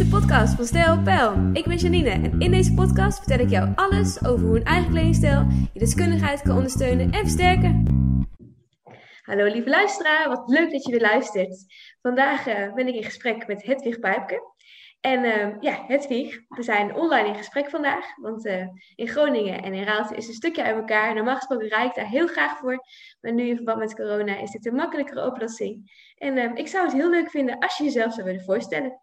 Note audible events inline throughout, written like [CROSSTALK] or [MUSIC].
de podcast van Stijl Pijl. Ik ben Janine en in deze podcast vertel ik jou alles over hoe een eigen kledingstijl je deskundigheid kan ondersteunen en versterken. Hallo lieve luisteraar, wat leuk dat je weer luistert. Vandaag uh, ben ik in gesprek met Hedwig Pijpke. En uh, ja, Hedwig, we zijn online in gesprek vandaag, want uh, in Groningen en in Raalte is een stukje uit elkaar. Normaal gesproken rijd ik daar heel graag voor, maar nu in verband met corona is dit een makkelijkere oplossing. En uh, ik zou het heel leuk vinden als je jezelf zou willen voorstellen.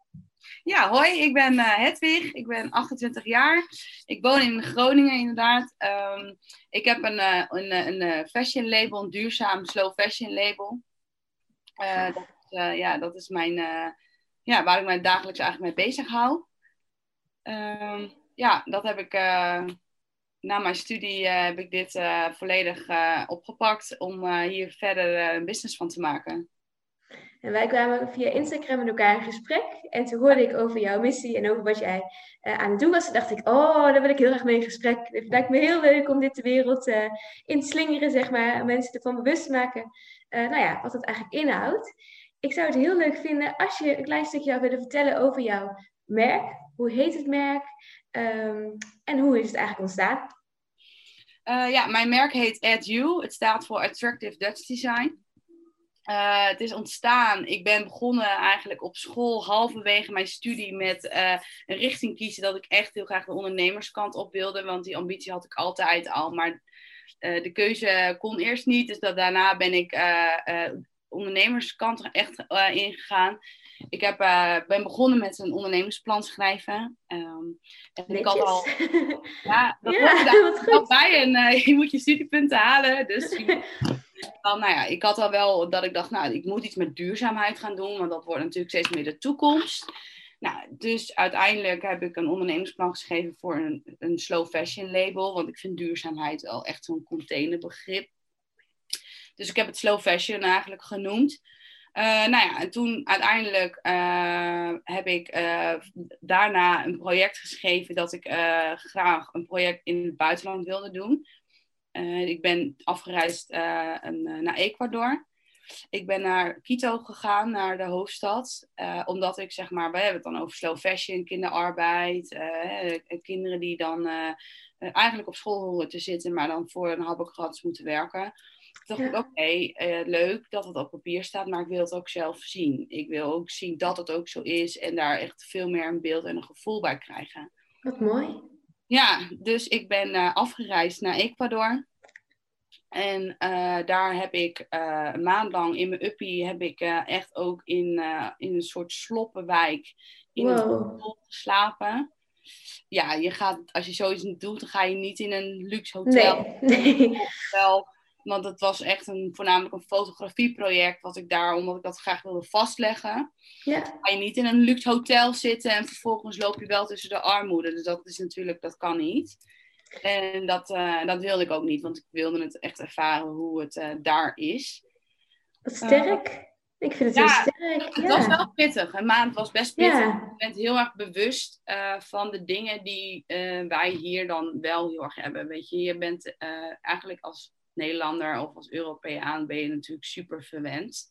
Ja, hoi, ik ben uh, Hedwig, ik ben 28 jaar. Ik woon in Groningen inderdaad. Um, ik heb een, uh, een, een, een, fashion label, een duurzaam slow fashion label. Uh, dat, ja, dat is mijn, ja, waar ik mij dagelijks eigenlijk mee bezig hou. Um, ja, dat heb ik na mijn studie heb ik dit volledig opgepakt om hier verder een business van te maken. En wij kwamen via Instagram met elkaar in gesprek. En toen hoorde ik over jouw missie en over wat jij uh, aan het doen was. Toen dacht ik, oh, daar wil ik heel erg mee in gesprek. Het lijkt me heel leuk om dit de wereld uh, in te slingeren, zeg maar. Mensen ervan bewust te maken. Uh, nou ja, wat het eigenlijk inhoudt. Ik zou het heel leuk vinden als je een klein stukje zou willen vertellen over jouw merk. Hoe heet het merk? Um, en hoe is het eigenlijk ontstaan? ja, mijn merk heet Add You. Het staat voor Attractive Dutch Design. Uh, het is ontstaan. Ik ben begonnen eigenlijk op school, halverwege mijn studie, met uh, een richting kiezen dat ik echt heel graag de ondernemerskant op wilde. Want die ambitie had ik altijd al. Maar uh, de keuze kon eerst niet. Dus dat, daarna ben ik ondernemerskant echt ingegaan. Ik heb, ben begonnen met een ondernemersplan schrijven. Um, en ik had al. [LAUGHS] Ja, dat ja, hoort bij. En [LAUGHS] je moet je studiepunten halen. Dus [LAUGHS] nou ja, ik had al wel dat ik dacht, nou, ik moet iets met duurzaamheid gaan doen, want dat wordt natuurlijk steeds meer de toekomst. Nou, dus uiteindelijk heb ik een ondernemingsplan geschreven voor een, een slow fashion label, want ik vind duurzaamheid wel echt zo'n containerbegrip. Dus ik heb het slow fashion eigenlijk genoemd. Uh, nou ja, en toen uiteindelijk uh, heb ik uh, daarna een project geschreven dat ik graag een project in het buitenland wilde doen. Ik ben afgereisd een, naar Ecuador. Ik ben naar Quito gegaan, naar de hoofdstad. omdat ik zeg maar, we hebben het dan over slow fashion, kinderarbeid. kinderen die dan eigenlijk op school horen te zitten, maar dan voor een habbekrats moeten werken. Ik dacht ja. oké, okay, leuk dat het op papier staat, maar ik wil het ook zelf zien. Ik wil ook zien dat het ook zo is en daar echt veel meer een beeld en een gevoel bij krijgen. Wat mooi. Ja, dus ik ben uh, afgereisd naar Ecuador. En uh, daar heb ik een maand lang in mijn uppie heb ik echt ook in, in een soort sloppenwijk in wow. het hotel geslapen. Ja, je gaat, als je zoiets doet, dan ga je niet in een luxe hotel. Nee. [LAUGHS] nee. Want het was echt een, voornamelijk een fotografieproject, wat ik daar, omdat ik dat graag wilde vastleggen. Ja. Ga je niet in een luxe hotel zitten en vervolgens loop je wel tussen de armoede. Dus dat is natuurlijk, dat kan niet. En dat, uh, dat wilde ik ook niet, want ik wilde het echt ervaren hoe het uh, daar is. Wat sterk. Uh, ik vind het ja, heel sterk. Het was wel pittig. Een maand was best pittig. Ja. Je bent heel erg bewust van de dingen die wij hier dan wel heel erg hebben. Weet je, je bent eigenlijk als Nederlander of als Europeaan ben je natuurlijk super verwend.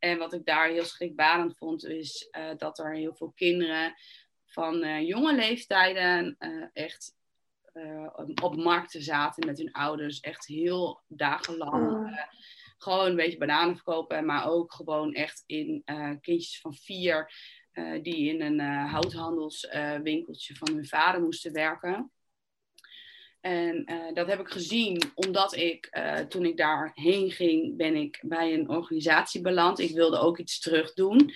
En wat ik daar heel schrikbarend vond, is uh, dat er heel veel kinderen van uh, jonge leeftijden uh, echt op markten zaten met hun ouders. Echt heel dagenlang. Oh. gewoon een beetje bananen verkopen, maar ook gewoon echt in kindjes van vier. die in een houthandelswinkeltje van hun vader moesten werken. En uh, dat heb ik gezien omdat ik, uh, toen ik daarheen ging, ben ik bij een organisatie beland. Ik wilde ook iets terug doen.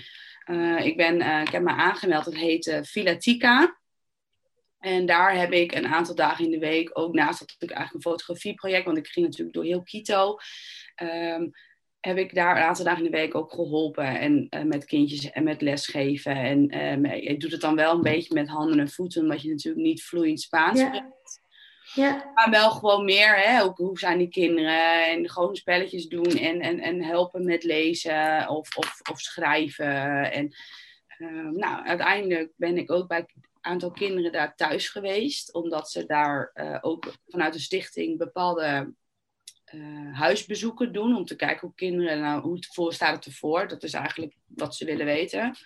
Uh, ik, ben, ik heb me aangemeld, het heet Filatica. En daar heb ik een aantal dagen in de week, ook naast dat ik eigenlijk een fotografieproject, want ik ging natuurlijk door heel Quito, um, heb ik daar een aantal dagen in de week ook geholpen. En uh, met kindjes en met lesgeven. En uh, je doet het dan wel een beetje met handen en voeten, omdat je natuurlijk niet vloeiend Spaans spreekt. Ja. Maar wel gewoon meer, hè? Hoe zijn die kinderen? En gewoon spelletjes doen en, en, en helpen met lezen of, of, of schrijven. En uh, nou, uiteindelijk ben ik ook bij een aantal kinderen daar thuis geweest. Omdat ze daar uh, ook vanuit de stichting bepaalde uh, huisbezoeken doen. Om te kijken hoe kinderen, nou, hoe het voor staat het ervoor. Dat is eigenlijk wat ze willen weten.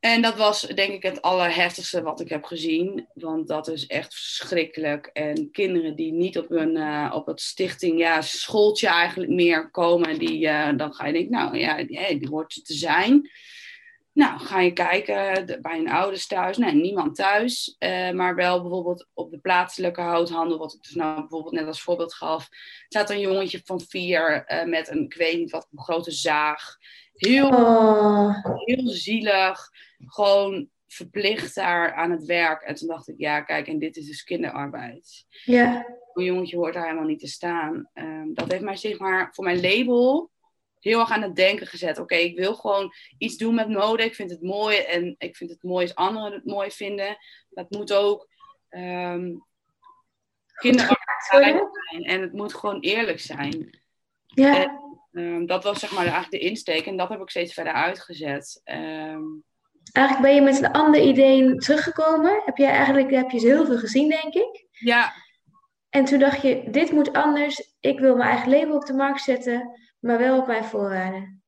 En dat was denk ik het allerheftigste wat ik heb gezien. Want dat is echt verschrikkelijk. En kinderen die niet op, hun, uh, op het stichting, ja, schooltje eigenlijk meer komen. Die, uh, dan ga je denken, nou ja, die, die hoort te zijn. Nou, ga je kijken bij een ouders thuis. Nee, niemand thuis. Uh, maar wel bijvoorbeeld op de plaatselijke houthandel. Wat ik dus nou bijvoorbeeld net als voorbeeld gaf. staat een jongetje van vier met een, ik weet niet wat, een grote zaag. Heel, oh. heel zielig gewoon verplicht daar aan het werk. En toen dacht ik, ja, kijk, en dit is dus kinderarbeid. Ja. Een jongetje hoort daar helemaal niet te staan. Um, dat heeft mij zeg maar voor mijn label heel erg aan het denken gezet. Oké, ik wil gewoon iets doen met mode. Ik vind het mooi en ik vind het mooi als anderen het mooi vinden. Dat moet ook um, kinderarbeid zijn. En het moet gewoon eerlijk zijn. Ja. En, um, dat was zeg maar eigenlijk de insteek. En dat heb ik steeds verder uitgezet. Um, eigenlijk ben je met een ander idee teruggekomen. Heb je eigenlijk heb je heel veel gezien, denk ik. Ja. En toen dacht je, dit moet anders. Ik wil mijn eigen label op de markt zetten, maar wel op mijn voorwaarden.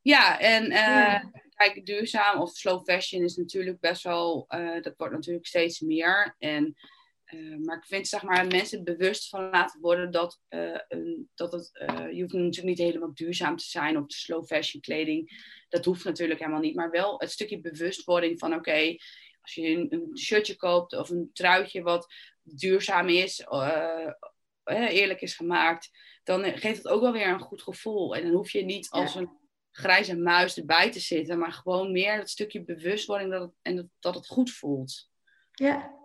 Ja, en uh, kijk, duurzaam of slow fashion is natuurlijk best wel, uh, dat wordt natuurlijk steeds meer. En uh, maar ik vind zeg maar mensen bewust van laten worden dat, uh, een, dat het, uh, je hoeft natuurlijk niet helemaal duurzaam te zijn of de slow fashion kleding. Dat hoeft natuurlijk helemaal niet. Maar wel het stukje bewustwording van oké, als je een, een, shirtje koopt of een truitje wat duurzaam is, eerlijk is gemaakt, dan geeft het ook wel weer een goed gevoel. En dan hoef je niet als een grijze muis erbij te zitten, maar gewoon meer dat stukje bewustwording dat het, en dat, dat het goed voelt. Ja,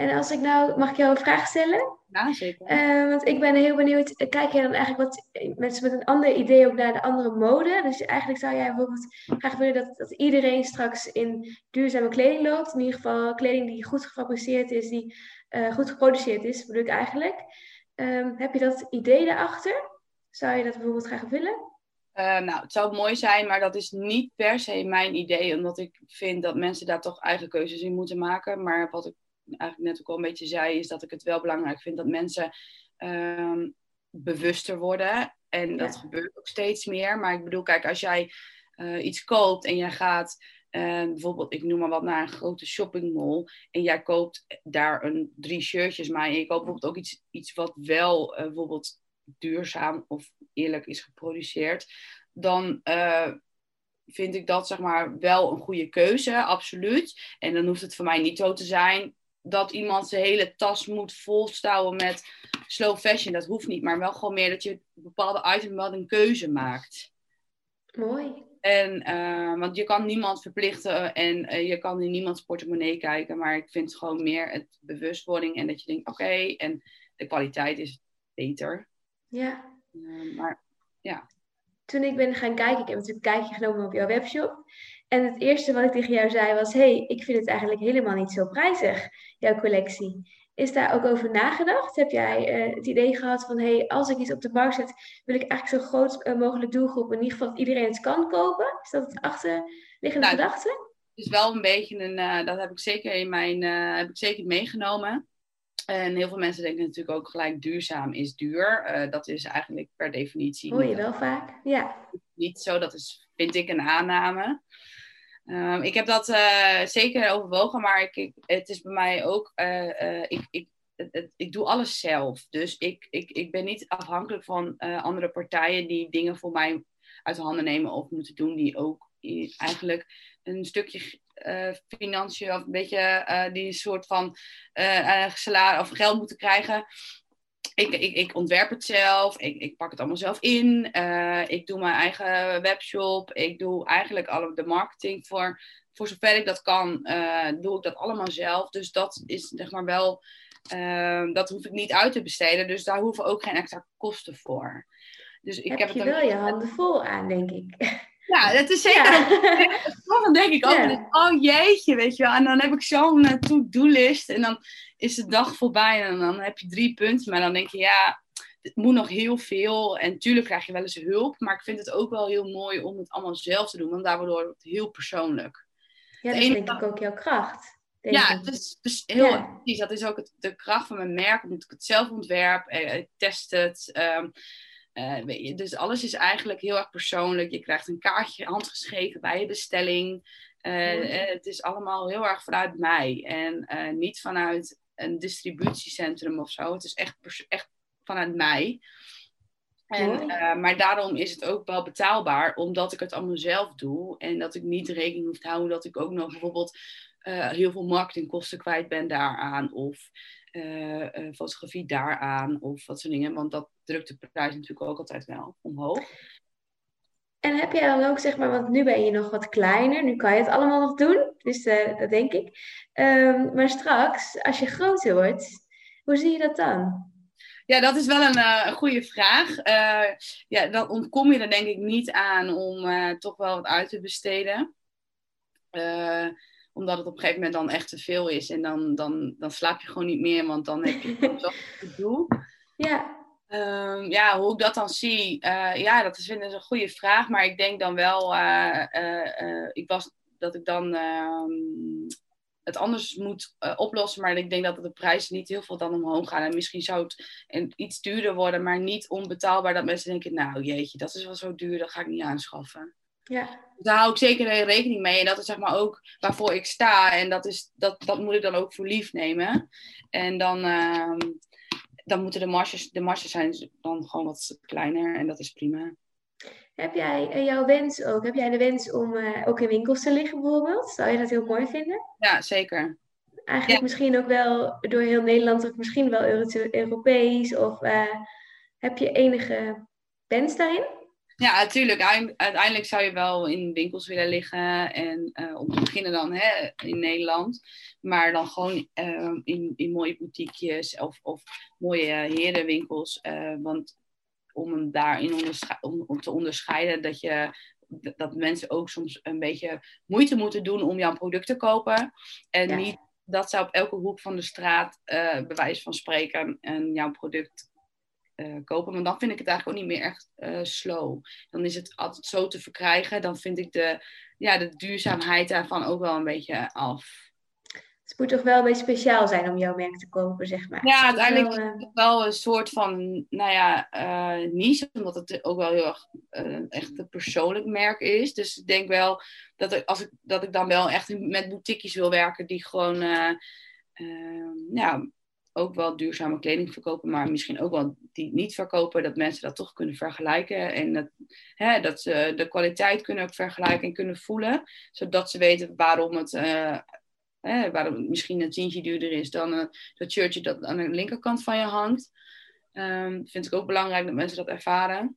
en als ik nou, mag ik jou een vraag stellen? Ja, zeker. Uh, want ik ben heel benieuwd, kijk jij dan eigenlijk wat mensen met een ander idee ook naar de andere mode? Dus eigenlijk zou jij bijvoorbeeld graag willen dat, dat iedereen straks in duurzame kleding loopt. In ieder geval kleding die goed gefabriceerd is, die uh, goed geproduceerd is, bedoel ik eigenlijk. Um, heb je dat idee daarachter? Zou je dat bijvoorbeeld graag willen? Uh, nou, het zou mooi zijn, maar dat is niet per se mijn idee, omdat ik vind dat mensen daar toch eigen keuzes in moeten maken. Maar wat ik eigenlijk net ook al een beetje zei, is dat ik het wel belangrijk vind dat mensen ehm, bewuster worden. En dat gebeurt ook steeds meer. Maar ik bedoel, kijk, als jij uh, iets koopt en jij gaat uh, bijvoorbeeld, ik noem maar wat, naar een grote shoppingmall. En jij koopt daar een, drie shirtjes, maar en je koopt bijvoorbeeld ook iets, iets wat wel uh, bijvoorbeeld duurzaam of eerlijk is geproduceerd. Dan vind ik dat zeg maar wel een goede keuze, absoluut. En dan hoeft het voor mij niet zo te zijn dat iemand zijn hele tas moet volstouwen met slow fashion. Dat hoeft niet, maar wel gewoon meer dat je een bepaalde item wel een keuze maakt. Mooi. En, uh, want je kan niemand verplichten en uh, je kan in niemands portemonnee kijken, maar ik vind gewoon meer het bewustwording en dat je denkt, oké, okay, en de kwaliteit is beter. Ja. Uh, maar ja. Toen ik ben gaan kijken, ik heb natuurlijk een kijkje genomen op jouw webshop. En het eerste wat ik tegen jou zei was: hey, ik vind het eigenlijk helemaal niet zo prijzig, jouw collectie. Is daar ook over nagedacht? Heb jij uh, het idee gehad van: hey, als ik iets op de markt zet, wil ik eigenlijk zo groot uh, mogelijk doelgroep, in ieder geval dat iedereen het kan kopen? Is dat het achterliggende nou, gedachte? Het is wel een beetje een, uh, dat heb ik zeker in mijn, heb ik zeker meegenomen. En heel veel mensen denken natuurlijk ook gelijk duurzaam is duur. dat is eigenlijk per definitie. Hoor je wel vaak, ja. Niet zo, dat is, vind ik een aanname. Um, ik heb dat uh, zeker overwogen, maar ik, ik, het is bij mij ook. Uh, uh, ik, ik, het, ik doe alles zelf. Dus ik, ik, ik ben niet afhankelijk van andere partijen die dingen voor mij uit de handen nemen of moeten doen, die ook eigenlijk een stukje financiën of een beetje die soort van salaris of geld moeten krijgen ik, ik, ik ontwerp het zelf, ik, ik pak het allemaal zelf in, uh, ik doe mijn eigen webshop, ik doe eigenlijk alle de marketing voor, voor zover ik dat kan, uh, doe ik dat allemaal zelf. Dus dat is zeg maar wel, uh, dat hoef ik niet uit te besteden, dus daar hoeven ook geen extra kosten voor. Dus ik heb, heb je het wel je handen vol aan, denk ik. Ja, dat is zeker. Ja. Dan denk ik ook, ja. oh jeetje, weet je wel. En dan heb ik zo'n uh, to-do-list en dan is de dag voorbij en dan heb je drie punten. Maar dan denk je, ja, het moet nog heel veel. En tuurlijk krijg je wel eens hulp, maar ik vind het ook wel heel mooi om het allemaal zelf te doen, want daardoor wordt het heel persoonlijk. Ja, dat is denk ik ook jouw kracht. Ja, het is dus heel precies. Dat is ook het, de kracht van mijn merk, omdat ik het zelf ontwerp, eh, ik test het. Um, weet je, dus alles is eigenlijk heel erg persoonlijk. Je krijgt een kaartje handgeschreven bij je bestelling. het is allemaal heel erg vanuit mij en niet vanuit een distributiecentrum of zo. Het is echt, echt vanuit mij. En, maar daarom is het ook wel betaalbaar, omdat ik het allemaal zelf doe. En dat ik niet rekening hoef te houden dat ik ook nog bijvoorbeeld uh, heel veel marketingkosten kwijt ben daaraan. Of uh, fotografie daaraan. Of wat soort dingen. Want dat drukt de prijs natuurlijk ook altijd wel omhoog. En heb jij dan ook, zeg maar, want nu ben je nog wat kleiner, nu kan je het allemaal nog doen, dus dat denk ik. Um, maar straks, als je groter wordt, hoe zie je dat dan? Ja, dat is wel een, uh, goede vraag. Uh, ja, dan ontkom je er denk ik niet aan om toch wel wat uit te besteden. Omdat het op een gegeven moment dan echt te veel is. En dan, dan, dan slaap je gewoon niet meer, want dan heb je zoveel te doen. Ja. Um, ja, hoe ik dat dan zie, ja, dat is, vind ik een goede vraag. Maar ik denk dan wel, ik was, dat ik dan ehm, het anders moet oplossen. Maar ik denk dat de prijzen niet heel veel dan omhoog gaan. En misschien zou het iets duurder worden, maar niet onbetaalbaar. Dat mensen denken, nou jeetje, dat is wel zo duur, dat ga ik niet aanschaffen. Ja. Daar hou ik zeker rekening mee. En dat is zeg maar ook waarvoor ik sta. En dat, is, dat, dat moet ik dan ook voor lief nemen. En dan, uh, dan moeten de marges, de marges zijn dan gewoon wat kleiner. En dat is prima. Heb jij eh, jouw wens ook? Heb jij de wens om uh, ook in winkels te liggen bijvoorbeeld? Zou je dat heel mooi vinden? Ja, zeker. Eigenlijk misschien ook wel door heel Nederland of misschien wel Europees. Of uh, heb je enige wens daarin? Ja, natuurlijk. Uiteindelijk zou je wel in winkels willen liggen. En uh, om te beginnen dan hè, in Nederland. Maar dan gewoon uh, in, in mooie boutiquejes of, of mooie herenwinkels. Uh, want om hem daarin om, om te onderscheiden dat je dat mensen ook soms een beetje moeite moeten doen om jouw product te kopen. En niet dat ze op elke hoek van de straat, uh, bij wijze van spreken, en jouw product uh, kopen. Maar dan vind ik het eigenlijk ook niet meer echt uh, slow. Dan is het altijd zo te verkrijgen. Dan vind ik de, ja, de duurzaamheid daarvan ook wel een beetje af het moet toch wel een beetje speciaal zijn om jouw merk te kopen, zeg maar. Ja, uiteindelijk is het wel een soort van, nou ja, uh, niche, omdat het ook wel heel erg uh, echt een persoonlijk merk is. Dus ik denk wel dat ik, als ik, dat ik dan wel echt met boutiques wil werken die gewoon, uh, ja, ook wel duurzame kleding verkopen, maar misschien ook wel die niet verkopen, dat mensen dat toch kunnen vergelijken en dat, hè, dat ze de kwaliteit kunnen vergelijken en kunnen voelen, zodat ze weten waarom het Hè, waar het misschien een tientje duurder is dan uh, dat shirtje dat aan de linkerkant van je hangt. Um, vind ik ook belangrijk dat mensen dat ervaren.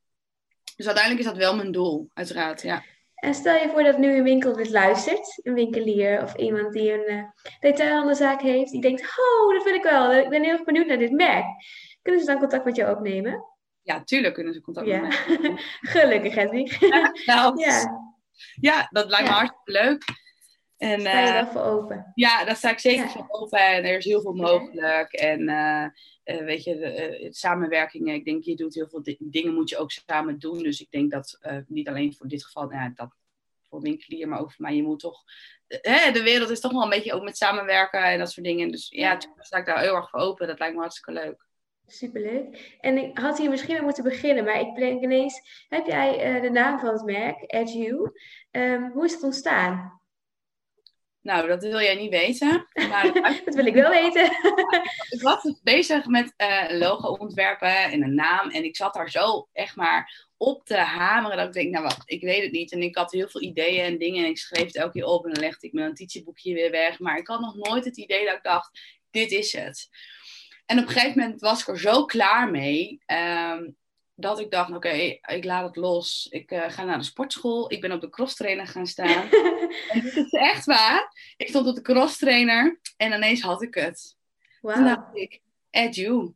Dus uiteindelijk is dat wel mijn doel, uiteraard. Ja. En stel je voor dat nu een winkel dit luistert, een winkelier of iemand die een uh, detailhandelzaak heeft, die denkt, oh, dat wil ik wel, ik ben heel erg benieuwd naar dit merk. Kunnen ze dan contact met jou opnemen? Ja, tuurlijk kunnen ze contact met mij opnemen. [LAUGHS] Gelukkig, Hedwig. Ja, nou, [LAUGHS] ja. ja, dat lijkt me hartstikke leuk. En, sta je wel voor open? Ja, daar sta ik zeker voor open. En er is heel veel mogelijk. En uh, uh, weet je, de, samenwerkingen. Ik denk, je doet heel veel dingen, moet je ook samen doen. Dus ik denk dat niet alleen voor dit geval, nou, dat voor winkelier, maar ook voor mij, je moet toch. de wereld is toch wel een beetje ook met samenwerken en dat soort dingen. Dus ja, ja sta ik daar heel erg voor open. Dat lijkt me hartstikke leuk. Superleuk. En ik had hier misschien wel moeten beginnen, maar ik denk ineens, heb jij de naam van het merk, Edge um, hoe is het ontstaan? Nou, dat wil jij niet weten. Maar [LAUGHS] dat wil ik wel weten. [LAUGHS] ik was bezig met uh, logo ontwerpen en een naam. En ik zat daar zo echt maar op te hameren. Dat ik denk, nou wat, ik weet het niet. En ik had heel veel ideeën en dingen. En ik schreef het elke keer op. En dan legde ik mijn notitieboekje weer weg. Maar ik had nog nooit het idee dat ik dacht, dit is het. En op een gegeven moment was ik er zo klaar mee. Um, dat ik dacht, oké, ik laat het los. Ik uh, ga naar de sportschool. Ik ben op de crosstrainer gaan [LAUGHS] staan. en dit is echt waar. Ik stond op de crosstrainer en ineens had ik het. Wow. Toen dacht ik, edu.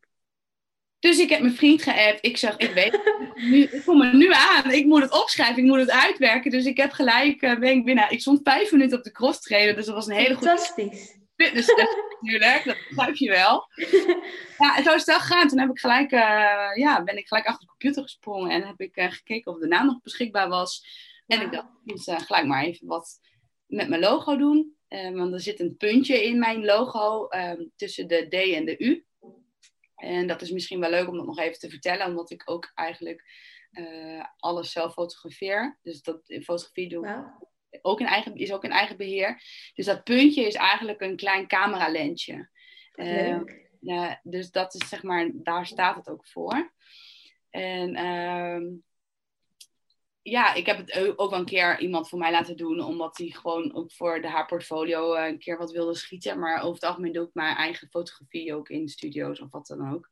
Dus ik heb mijn vriend geappt. Ik zeg, ik weet nu, ik kom er nu aan. Ik moet het opschrijven, ik moet het uitwerken. Dus ik heb gelijk, uh, ben ik binnen. Ik stond vijf minuten op de crosstrainer, dus dat was een hele goede... Fantastisch fitness natuurlijk, dat begrijp je wel. [LAUGHS] Ja, en zo is het wel gegaan. Toen heb ik gelijk, uh, ja, ben ik gelijk achter de computer gesprongen en heb ik uh, gekeken of de naam nog beschikbaar was. En ik dacht, ik moet uh, gelijk maar even wat met mijn logo doen. want er zit een puntje in mijn logo tussen de D en de U. En dat is misschien wel leuk om dat nog even te vertellen, omdat ik ook eigenlijk alles zelf fotografeer. Dus dat fotografie doe. Ook in eigen, is ook in eigen beheer. Dus dat puntje is eigenlijk een klein cameralensje. Uh, dus dat is zeg maar, daar staat het ook voor. En uh, ja, ik heb het ook wel een keer iemand voor mij laten doen, omdat hij gewoon ook voor de haar portfolio eh, een keer wat wilde schieten. Maar over het algemeen doe ik mijn eigen fotografie ook in studio's of wat dan ook.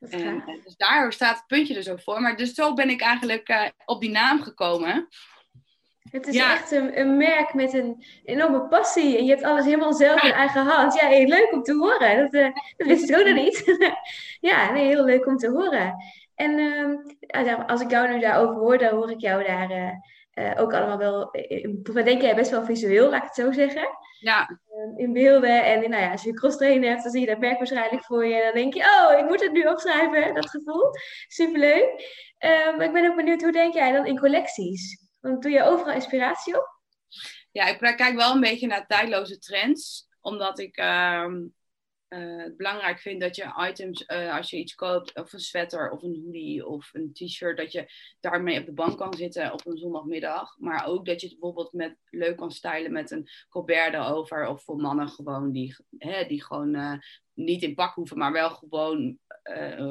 En, eh, dus daar staat het puntje dus ook voor. Maar dus zo ben ik eigenlijk op die naam gekomen. Het is echt een, een, merk met een enorme passie. En je hebt alles helemaal zelf in eigen hand. Ja, leuk om te horen. Dat, uh, dat wist ik ook nog niet. [LAUGHS] ja, nee, heel leuk om te horen. En uh, als ik jou nu daarover hoor, dan hoor ik jou daar uh, ook allemaal wel. Wat denk jij best wel visueel, laat ik het zo zeggen. Ja. Ehm, in beelden. En nou ja, als je cross trainen hebt, dan zie je dat merk waarschijnlijk voor je. En dan denk je, oh, ik moet het nu opschrijven. Dat gevoel. Superleuk. Uh, maar ik ben ook benieuwd, hoe denk jij dan in collecties? Want doe je overal inspiratie op? Ja, ik kijk wel een beetje naar tijdloze trends. Omdat ik ehm, uh, het belangrijk vind dat je items, uh, als je iets koopt, of een sweater of een hoodie of een t-shirt, dat je daarmee op de bank kan zitten op een zondagmiddag. Maar ook dat je het bijvoorbeeld met, leuk kan stylen met een colbert erover. Of voor mannen gewoon die, hè, die gewoon uh, niet in pak hoeven, maar wel gewoon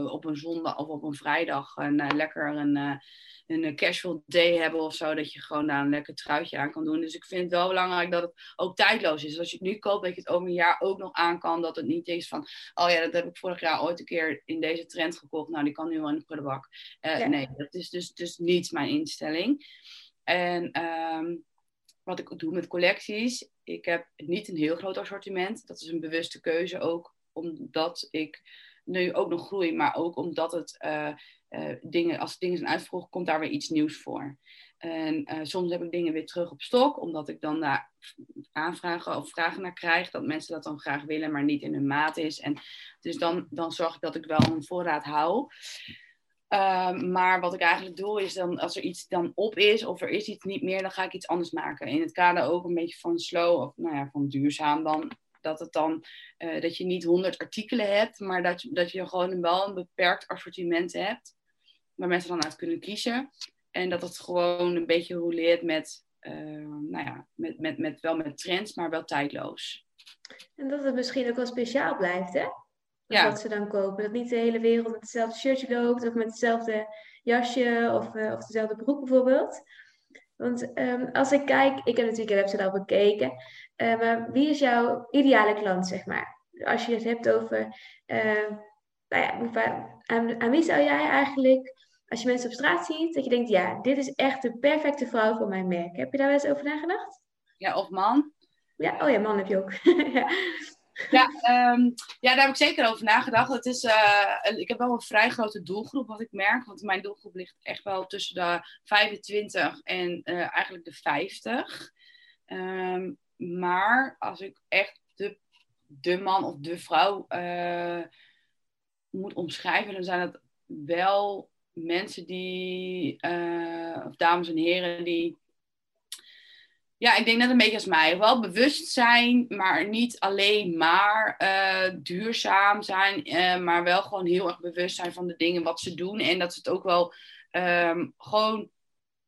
op een zondag of op een vrijdag een, lekker een een casual day hebben of zo, dat je gewoon daar een lekker truitje aan kan doen. Dus ik vind het wel belangrijk dat het ook tijdloos is. Als je het nu koopt, dat je het over een jaar ook nog aan kan. Dat het niet is van, oh ja, dat heb ik vorig jaar ooit een keer in deze trend gekocht. Nou, die kan nu wel in de prullenbak. Nee, dat is dus, dus niet mijn instelling. En um, wat ik doe met collecties, ik heb niet een heel groot assortiment. Dat is een bewuste keuze ook, omdat ik nu ook nog groei, maar ook omdat het uh, dingen, als dingen zijn uitverkocht, komt daar weer iets nieuws voor. En uh, soms heb ik dingen weer terug op stok, omdat ik dan daar aanvragen of vragen naar krijg, dat mensen dat dan graag willen, maar niet in hun maat is. En dus dan, dan zorg ik dat ik wel een voorraad hou. Uh, maar wat ik eigenlijk doe is dan, als er iets dan op is of er is iets niet meer, dan ga ik iets anders maken. In het kader ook een beetje van slow of nou ja, van duurzaam dan dat, het dan, uh, dat je niet honderd artikelen hebt, maar dat, dat je gewoon wel een beperkt assortiment hebt waar mensen dan uit kunnen kiezen. En dat het gewoon een beetje roleert met, uh, nou ja, met, met, met, wel met trends, maar wel tijdloos. En dat het misschien ook wel speciaal blijft, hè? Ja. Wat ze dan kopen. Dat niet de hele wereld met hetzelfde shirtje loopt, of met hetzelfde jasje, of, uh, of dezelfde broek bijvoorbeeld. Want um, als ik kijk, ik heb natuurlijk de website al bekeken, uh, maar wie is jouw ideale klant, zeg maar? Als je het hebt over, uh, nou ja, aan, aan, wie zou jij eigenlijk als je mensen op straat ziet, dat je denkt, ja, dit is echt de perfecte vrouw voor mijn merk. Heb je daar wel eens over nagedacht? Ja, of man. Ja, oh ja, man heb je ook. [LAUGHS] ja. Ja, um, ja, daar heb ik zeker over nagedacht. Het is, uh, ik heb wel een vrij grote doelgroep, wat ik merk. Want mijn doelgroep ligt echt wel tussen de 25 en uh, eigenlijk de 50. Um, maar als ik echt de, de man of de vrouw uh, moet omschrijven, dan zijn het wel mensen die, of dames en heren, die, ja, ik denk net een beetje als mij, wel bewust zijn, maar niet alleen maar uh, duurzaam zijn, uh, maar wel gewoon heel erg bewust zijn van de dingen wat ze doen. En dat ze het ook wel um, gewoon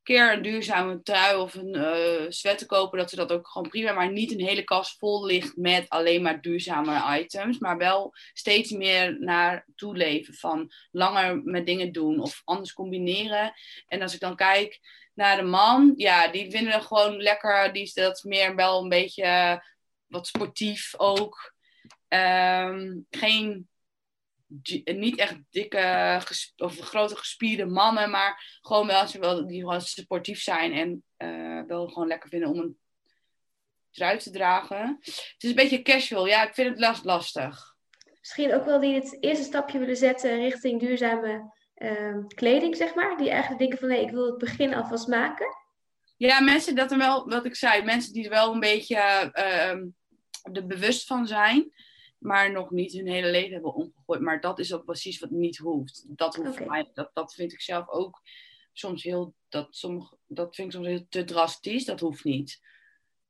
keer een duurzame trui of een uh, sweater kopen, dat ze dat ook gewoon prima, maar niet een hele kast vol ligt met alleen maar duurzame items, maar wel steeds meer naar toeleven van langer met dingen doen of anders combineren. En als ik dan kijk naar de man, ja, die vinden gewoon lekker, die is dat meer wel een beetje wat sportief ook. Um, geen niet echt dikke of grote gespierde mannen, maar gewoon wel, wel die gewoon sportief zijn en uh, wel gewoon lekker vinden om een trui te dragen. Het is een beetje casual, ja, ik vind het last, lastig. Misschien ook wel die het eerste stapje willen zetten richting duurzame uh, kleding, zeg maar. Die eigenlijk denken van nee, ik wil het begin alvast maken. Ja, mensen dat er wel, wat ik zei, mensen die er wel een beetje uh, er bewust van zijn maar nog niet hun hele leven hebben omgegooid. Maar dat is ook precies wat niet hoeft. Dat, hoeft mij, dat, dat vind ik zelf ook soms heel, dat, sommige, dat vind ik soms heel te drastisch. Dat hoeft niet.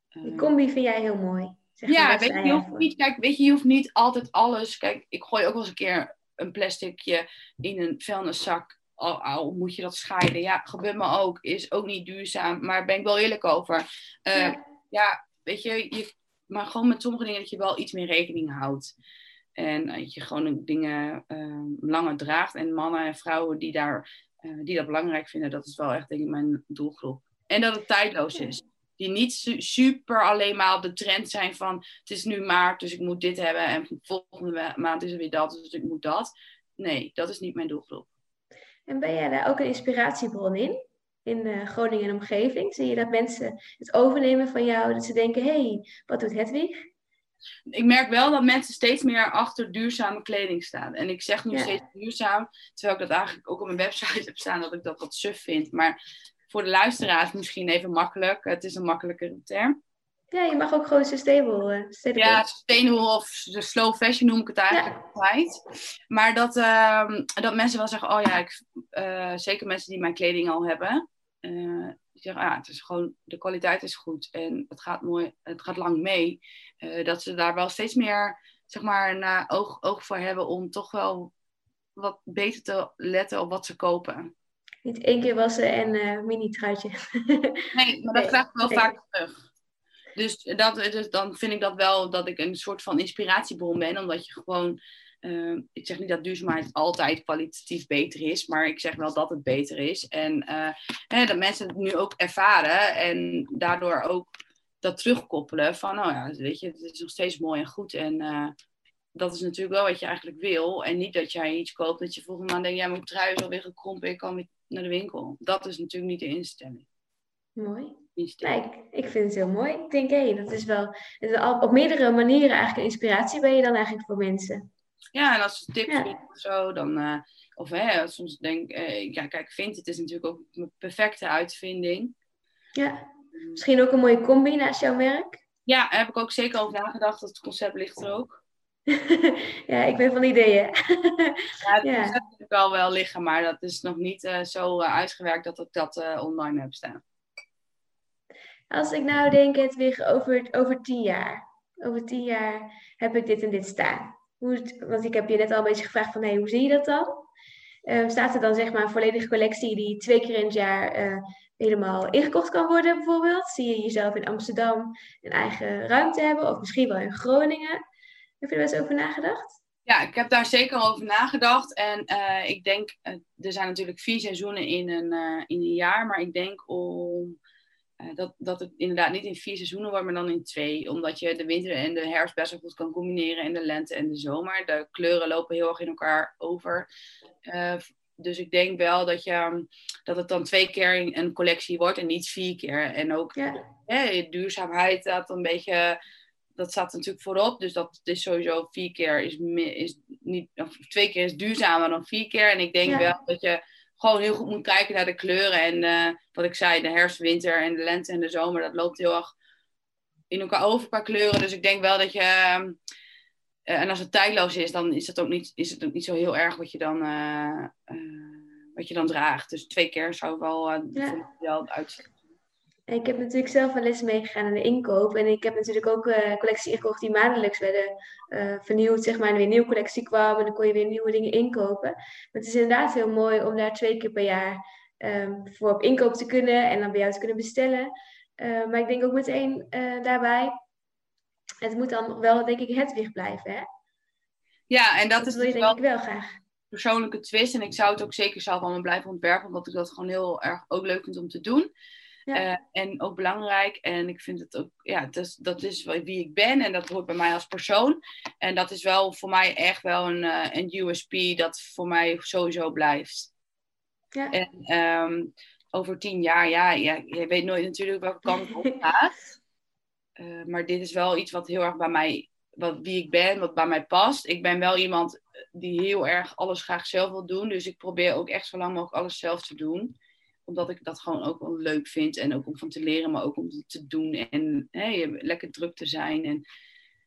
Die combi vind jij heel mooi. Zeg ja, weet je, je hoeft niet, kijk, weet je, je hoeft niet altijd alles. Kijk, ik gooi ook wel eens een keer een plasticje in een vuilniszak al, al, moet je dat scheiden. Ja, gebeurt me ook. Is ook niet duurzaam. Maar ben ik wel eerlijk over. Uh, ja. weet je, je, maar gewoon met sommige dingen dat je wel iets meer rekening houdt. En dat je gewoon dingen uh, langer draagt. En mannen en vrouwen die, daar, uh, die dat belangrijk vinden, dat is wel echt denk ik mijn doelgroep. En dat het tijdloos is. Die niet su super alleen maar op de trend zijn van het is nu maart, dus ik moet dit hebben. En volgende maand is er weer dat, dus ik moet dat. Nee, dat is niet mijn doelgroep. En ben jij daar ook een inspiratiebron in? In uh, Groningen en omgeving? Zie je dat mensen het overnemen van jou? Dat ze denken, hé, hey, wat doet Hedwig? Ik merk wel dat mensen steeds meer achter duurzame kleding staan. En ik zeg nu steeds duurzaam, terwijl ik dat eigenlijk ook op mijn website [LAUGHS] heb staan, dat ik dat wat suf vind. Maar voor de luisteraars misschien even makkelijk. Het is een makkelijkere term. Ja, je mag ook gewoon sustainable. Uh, ja, sustainable of de slow fashion noem ik het eigenlijk altijd. Maar dat, uh, dat mensen wel zeggen, oh ja, ik, uh, zeker mensen die mijn kleding al hebben. Uh, die zeggen, ah, het is gewoon, de kwaliteit is goed en het gaat mooi, het gaat lang mee. dat ze daar wel steeds meer, zeg maar, een oog, oog voor hebben om toch wel wat beter te letten op wat ze kopen. Niet één keer wassen en mini truitje. [LAUGHS] nee, maar dat krijg ik wel vaak terug. Dus, dat, dus dan vind ik dat wel dat ik een soort van inspiratiebron ben, omdat je gewoon. Uh, ik zeg niet dat duurzaamheid altijd kwalitatief beter is, maar ik zeg wel dat het beter is. En uh, dat mensen het nu ook ervaren en daardoor ook dat terugkoppelen van, nou ja, weet je, het is nog steeds mooi en goed. En uh, dat is natuurlijk wel wat je eigenlijk wil. En niet dat jij iets koopt dat je volgende maand denkt, ja, mijn trui is alweer gekrompen, ik kan weer naar de winkel. Dat is natuurlijk niet de instelling. Mooi. Ik, ik, vind het heel mooi. Ik denk, hé, hey, dat is wel op meerdere manieren eigenlijk een inspiratie ben je dan eigenlijk voor mensen. Ja, en als je tips ja. of zo, dan... Uh, of hè, soms denk ik, uh, ja, kijk, vind het is natuurlijk ook een perfecte uitvinding. Ja, misschien ook een mooie combi naast jouw merk. Ja, daar heb ik ook zeker over nagedacht. Dat het concept ligt er ook. [LAUGHS] ja, ik ben van ideeën. [LAUGHS] ja, het ja. concept heb ik al wel liggen, maar dat is nog niet uh, zo uitgewerkt dat ik dat online heb staan. Als ik nou denk, het weer over, over tien jaar. Over tien jaar heb ik dit en dit staan. Want ik heb je net al een beetje gevraagd van, hey, hoe zie je dat dan? Uh, staat er dan zeg maar een volledige collectie die twee keer in het jaar uh, helemaal ingekocht kan worden bijvoorbeeld? Zie je jezelf in Amsterdam een eigen ruimte hebben of misschien wel in Groningen? Heb je er wel eens over nagedacht? Ja, ik heb daar zeker over nagedacht. En uh, ik denk, er zijn natuurlijk vier seizoenen in een, in een jaar, maar ik denk om dat, dat het inderdaad niet in vier seizoenen wordt, maar dan in twee. Omdat je de winter en de herfst best wel goed kan combineren en de lente en de zomer. De kleuren lopen heel erg in elkaar over. Uh, dus ik denk wel dat, je, dat het dan twee keer een collectie wordt en niet vier keer. En ook ja. hè, duurzaamheid, dat een beetje, dat staat natuurlijk voorop. Dus dat is sowieso vier keer is, is niet, of twee keer is duurzamer dan vier keer. En ik denk ja. wel dat je gewoon heel goed moet kijken naar de kleuren. En uh, wat ik zei, de herfst, winter en de lente en de zomer, dat loopt heel erg in elkaar over qua kleuren. Dus ik denk wel dat je. Uh, en als het tijdloos is, dan is het ook niet, is het ook niet zo heel erg wat je dan, uh, wat je dan draagt. Dus twee keer zou wel, ja. wel uitzien. Ik heb natuurlijk zelf wel eens meegegaan aan de inkoop. En ik heb natuurlijk ook uh, collecties ingekocht die maandelijks werden uh, vernieuwd, zeg maar. En weer een nieuwe collectie kwam en dan kon je weer nieuwe dingen inkopen. Maar het is inderdaad heel mooi om daar twee keer per jaar um, voor op inkoop te kunnen en dan bij jou te kunnen bestellen. Uh, maar ik denk ook meteen daarbij, het moet dan wel, denk ik, het weer blijven, hè? Ja, en dat, dat is wil je dus denk ik wel graag persoonlijke twist. En ik zou het ook zeker zelf allemaal blijven ontwerpen, omdat ik dat gewoon heel erg ook leuk vind om te doen. Ja. Uh, en ook belangrijk. En ik vind het ook, ja, dat is, dat is wie ik ben en dat hoort bij mij als persoon. En dat is wel voor mij echt wel een, uh, een USP dat voor mij sowieso blijft. Ja. En um, over tien jaar, ja, ja, je weet nooit natuurlijk welke kant het op gaat. Uh, [LAUGHS] maar dit is wel iets wat heel erg bij mij, wat, wie ik ben, wat bij mij past. Ik ben wel iemand die heel erg alles graag zelf wil doen. Dus ik probeer ook echt zo lang mogelijk alles zelf te doen omdat ik dat gewoon ook wel leuk vind. En ook om van te leren, maar ook om het te doen. En lekker druk te zijn. En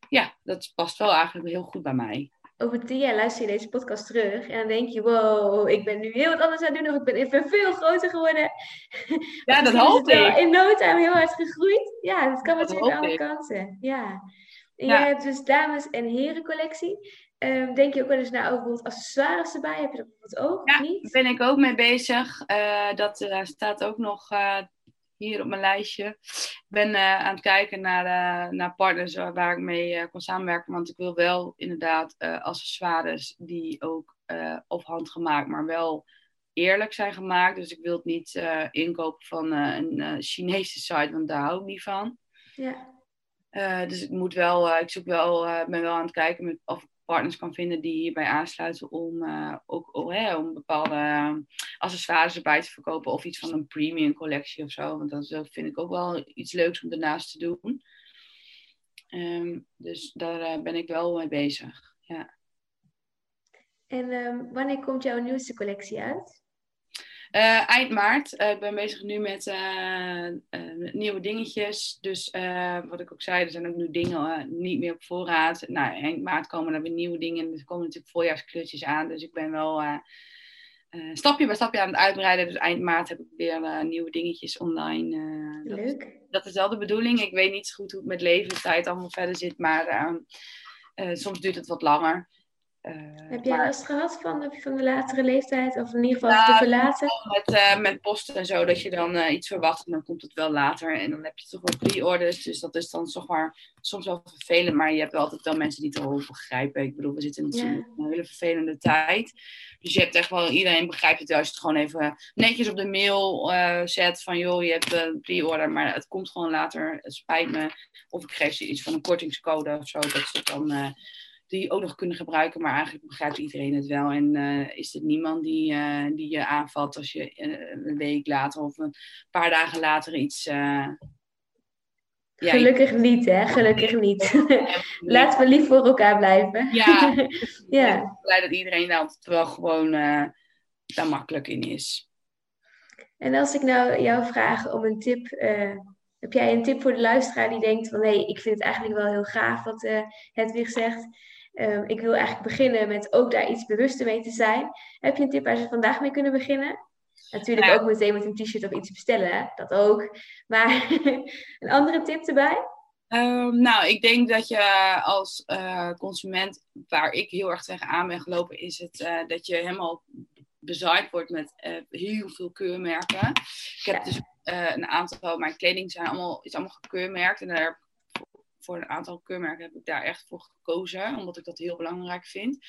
ja, dat past wel eigenlijk heel goed bij mij. Over tien jaar luister je deze podcast terug. En dan denk je, wow, ik ben nu heel wat anders aan het doen. Of ik ben even veel groter geworden. [LAUGHS] Ja, dat hoop [LAUGHS] ik. In no time heel hard gegroeid. Ja, dat kan natuurlijk alle kanten. Ja. En jij hebt dus dames- en herencollectie. Ehm, denk je ook wel eens naar over bijvoorbeeld accessoires erbij? Heb je dat bijvoorbeeld ook? Ja, daar ben ik ook mee bezig. Uh, dat uh, staat ook nog uh, hier op mijn lijstje. Ik ben aan het kijken naar, naar partners waar ik mee kan samenwerken. Want ik wil wel inderdaad accessoires die ook op hand gemaakt, maar wel eerlijk zijn gemaakt. Dus ik wil het niet inkopen van een Chinese site, want daar hou ik niet van. Ja. dus ik moet wel, ik zoek wel, ben wel aan het kijken met, of partners kan vinden die hierbij aansluiten om uh, ook oh, om bepaalde uh, accessoires erbij te verkopen of iets van een premium collectie of zo. Want dat vind ik ook wel iets leuks om daarnaast te doen. Um, dus daar uh, ben ik wel mee bezig. Ja. En um, wanneer komt jouw nieuwste collectie uit? Uh, eind maart. Uh, ik ben bezig nu met, uh, met nieuwe dingetjes. Dus wat ik ook zei, er zijn ook nu dingen niet meer op voorraad. Nou, eind maart komen er weer nieuwe dingen. Er komen natuurlijk voorjaarskleurtjes aan. Dus ik ben wel stapje bij stapje aan het uitbreiden. Dus eind maart heb ik weer nieuwe dingetjes online. Leuk. Dat, dat, is wel de bedoeling. Ik weet niet zo goed hoe het met levenstijd allemaal verder zit. Maar ehm, soms duurt het wat langer. Uh, Heb jij maar, last gehad van de, van de latere leeftijd? Of in ieder geval ja, te verlaten? Met, uh, met posten en zo, dat je dan uh, iets verwacht en dan komt het wel later. En dan heb je toch wel pre-orders. Dus dat is dan toch maar soms wel vervelend. Maar je hebt wel altijd wel mensen die het wel begrijpen. Ik bedoel, we zitten natuurlijk in een hele vervelende tijd. Dus je hebt echt wel, iedereen begrijpt het wel als je het gewoon even netjes op de mail zet. Van joh, je hebt een pre-order, maar het komt gewoon later. Het spijt me. Of ik geef ze iets van een kortingscode of zo. Dat ze dan die ook nog kunnen gebruiken. Maar eigenlijk begrijpt iedereen het wel. En uh, is er niemand die, uh, die je aanvalt als je uh, een week later of een paar dagen later iets. Gelukkig ja, niet, hè? Gelukkig niet. Laten we lief voor elkaar blijven. [LAUGHS] Ja, ja. Ik ben blij dat iedereen daar altijd wel gewoon daar makkelijk in is. En als ik nou jou vraag om een tip heb jij een tip voor de luisteraar die denkt van nee, ik vind het eigenlijk wel heel gaaf wat uh, Hedwig zegt. Um, ik wil eigenlijk beginnen met ook daar iets bewuster mee te zijn. Heb je een tip waar ze vandaag mee kunnen beginnen? Natuurlijk ja. ook meteen met een t-shirt of iets bestellen, dat ook. Maar [LAUGHS] een andere tip erbij? Um, nou, ik denk dat je als uh, consument, waar ik heel erg tegenaan ben gelopen, is het uh, dat je helemaal bezaaid wordt met uh, heel veel keurmerken. Ik heb ja. dus een aantal, mijn kleding zijn allemaal, is allemaal gekeurmerkt en daar heb voor een aantal keurmerken heb ik daar echt voor gekozen, omdat ik dat heel belangrijk vind.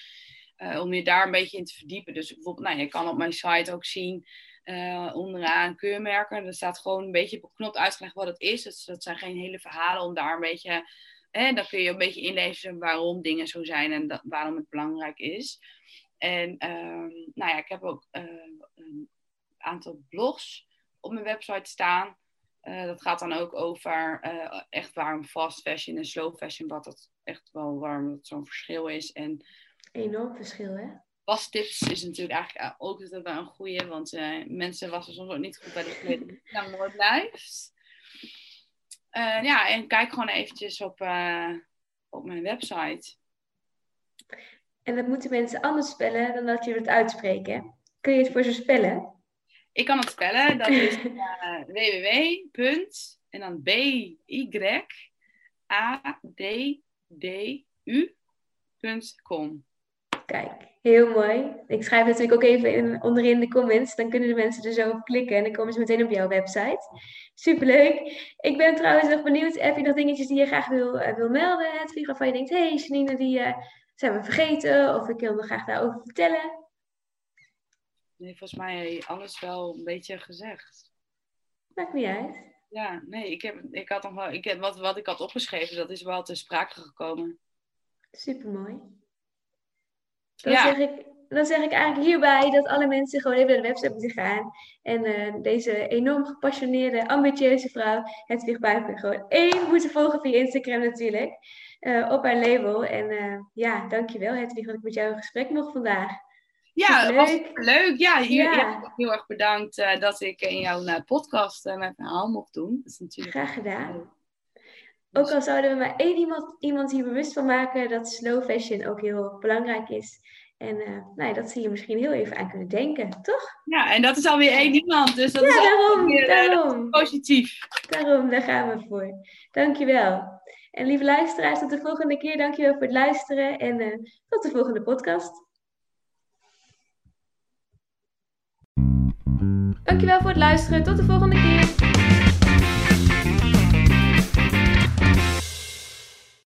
Uh, om je daar een beetje in te verdiepen. Dus bijvoorbeeld, nou, je kan op mijn site ook zien uh, onderaan keurmerken. Er staat gewoon een beetje beknopt uitgelegd wat het is. Dus dat zijn geen hele verhalen om daar een beetje. Hè, dan kun je een beetje inlezen waarom dingen zo zijn en waarom het belangrijk is. En uh, nou ja, ik heb ook uh, een aantal blogs op mijn website staan. Uh, dat gaat dan ook over uh, echt waarom fast fashion en slow fashion, wat dat echt wel waarom dat zo'n verschil is. En, Enorm verschil, hè? Wastips is natuurlijk eigenlijk ook wel een goede, want uh, mensen wassen soms ook niet goed bij de kleding, lang [LAUGHS] mooi blijft. ja, en kijk gewoon eventjes op, op mijn website. En dat moeten mensen anders spellen dan dat je het uitspreken. Kun je het voor ze spellen? Ik kan het spellen. Dat is [LAUGHS] uh, www. en dan b y a d d u.com. Kijk, heel mooi. Ik schrijf het natuurlijk ook even in, onderin de comments. Dan kunnen de mensen er zo op klikken en dan komen ze meteen op jouw website. Superleuk. Ik ben trouwens nog benieuwd. Heb je nog dingetjes die je graag wil, uh, wil melden? Het waarvan je denkt, hé hey, Janine, die uh, zijn we vergeten. Of ik wil nog graag daarover vertellen. Nee, volgens mij alles wel een beetje gezegd. Maakt niet uit. Ja, nee, ik heb, ik had nog wel, ik heb, wat, wat ik had opgeschreven, dat is wel te sprake gekomen. Supermooi. Dan, ja. zeg ik, dan zeg ik eigenlijk hierbij dat alle mensen gewoon even naar de website moeten gaan. En uh, deze enorm gepassioneerde, ambitieuze vrouw, Hedwig Buiken, gewoon één moeten volgen via Instagram natuurlijk. Uh, op haar label. En uh, ja, dankjewel Hedwig dat ik met jou in gesprek mocht vandaag. Ja, dat was leuk. Ja, hier, ja. heel erg bedankt uh, dat ik in jouw uh, podcast uh, mijn verhaal mocht doen. Dat is natuurlijk Graag gedaan. Ook al zouden we maar één iemand, iemand hier bewust van maken dat slow fashion ook heel belangrijk is. En nou, dat zie je misschien heel even aan kunnen denken, toch? Ja, en dat is alweer één iemand, dus dat ja, is daarom, weer, daarom. positief. Daarom, daar gaan we voor. Dankjewel. En lieve luisteraars, tot de volgende keer. Dankjewel voor het luisteren en tot de volgende podcast. Dankjewel voor het luisteren. Tot de volgende keer.